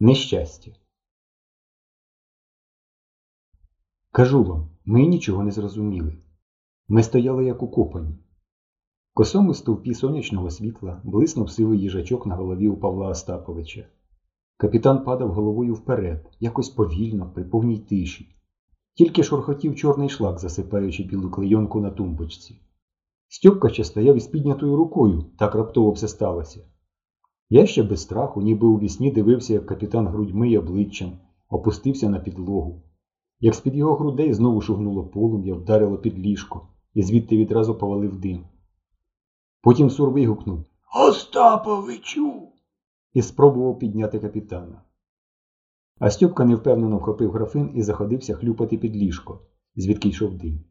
Нещастя. Кажу вам, ми нічого не зрозуміли. Ми стояли як укопані. Косому стовпі сонячного світла блиснув сивий їжачок на голові у Павла Остаповича. Капітан падав головою вперед, якось повільно, при повній тиші. Тільки шорхотів чорний шлак, засипаючи білу клейонку на тумбочці. Стьопка ще стояв із піднятою рукою, так раптово все сталося. Я ще без страху, ніби у вісні дивився, як капітан грудьми й обличчям опустився на підлогу, як з-під його грудей знову шугнуло полум'я, вдарило під ліжко, і звідти відразу повалив дим. Потім Сур вигукнув Остаповичу! і спробував підняти капітана. А Стьопка невпевнено вхопив графин і заходився хлюпати під ліжко, звідки йшов дим.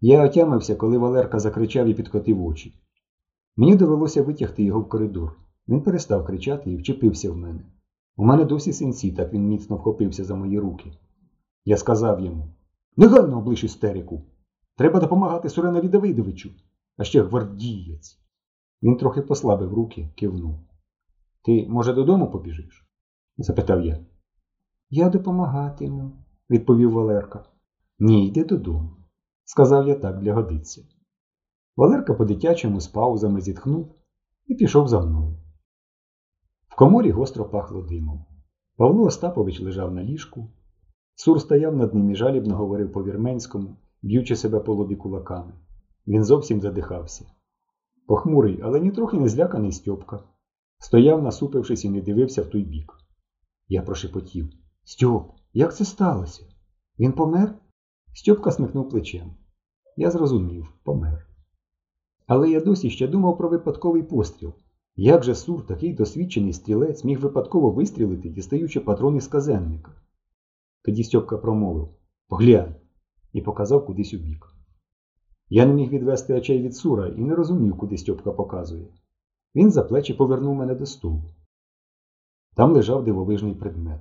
Я отямився, коли Валерка закричав і підкотив очі. Мені довелося витягти його в коридор. Він перестав кричати і вчепився в мене. У мене досі синці, так він міцно вхопився за мої руки. Я сказав йому негайно облиш істерику. Треба допомагати Суренові Давидовичу, а ще гвардієць. Він трохи послабив руки, кивнув. Ти, може, додому побіжиш? запитав я. Я допомагатиму, відповів Валерка. Ні, йди додому, сказав я так для годиці. Валерка по-дитячому з паузами зітхнув і пішов за мною. В коморі гостро пахло димом. Павло Остапович лежав на ліжку. Сур стояв над ним і жалібно говорив по вірменському, б'ючи себе по лобі кулаками. Він зовсім задихався. Похмурий, але нітрохи не зляканий Стьопка. Стояв, насупившись, і не дивився в той бік. Я прошепотів Стьоп, як це сталося? Він помер? Стьопка смикнув плечем. Я зрозумів, помер. Але я досі ще думав про випадковий постріл. Як же Сур, такий досвідчений стрілець, міг випадково вистрілити, дістаючи патрони з казенника? Тоді Стьопка промовив Поглянь, і показав кудись у бік. Я не міг відвести очей від Сура і не розумів, куди Стьопка показує. Він за плечі повернув мене до столу. Там лежав дивовижний предмет.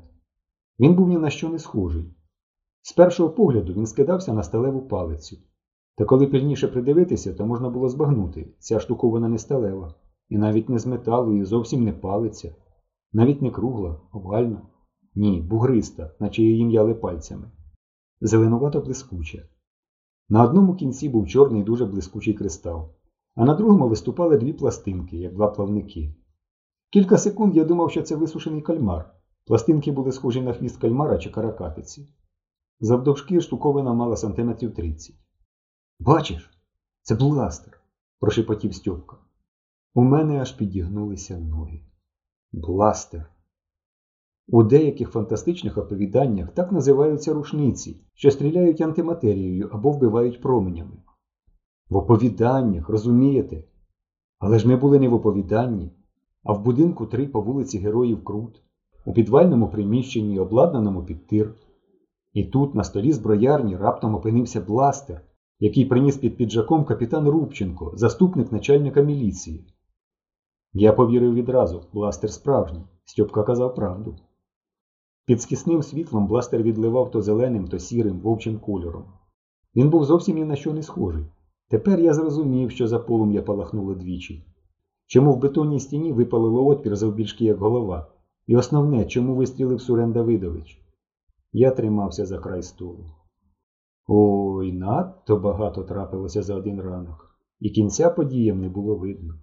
Він був ні на що не схожий. З першого погляду він скидався на сталеву палицю. Та коли пильніше придивитися, то можна було збагнути, ця штуковина не сталева, і навіть не з металу, і зовсім не палиця, навіть не кругла, овальна. Ні, бугриста, наче її м'яли пальцями. Зеленувато блискуча. На одному кінці був чорний дуже блискучий кристал, а на другому виступали дві пластинки, як два плавники. Кілька секунд я думав, що це висушений кальмар. Пластинки були схожі на хвіст кальмара чи каракатиці. Завдовжки штуковина мала сантиметрів 30. Бачиш, це бластер, прошепотів Стьопка. У мене аж підігнулися ноги. Бластер. У деяких фантастичних оповіданнях так називаються рушниці, що стріляють антиматерією або вбивають променями. В оповіданнях, розумієте? Але ж ми були не в оповіданні, а в будинку три по вулиці Героїв Крут, у підвальному приміщенні, обладнаному під тир. І тут, на столі зброярні, раптом опинився бластер, який приніс під піджаком капітан Рубченко, заступник начальника міліції. Я повірив відразу, бластер справжній, Стьопка казав правду. Під скісним світлом бластер відливав то зеленим, то сірим, вовчим кольором. Він був зовсім ні на що не схожий. Тепер я зрозумів, що за полум'я палахнуло двічі. Чому в бетонній стіні випалило отвір завбільшки, як голова, і основне, чому вистрілив Сурен Давидович. Я тримався за край столу. Ой, надто багато трапилося за один ранок, і кінця подіям не було видно.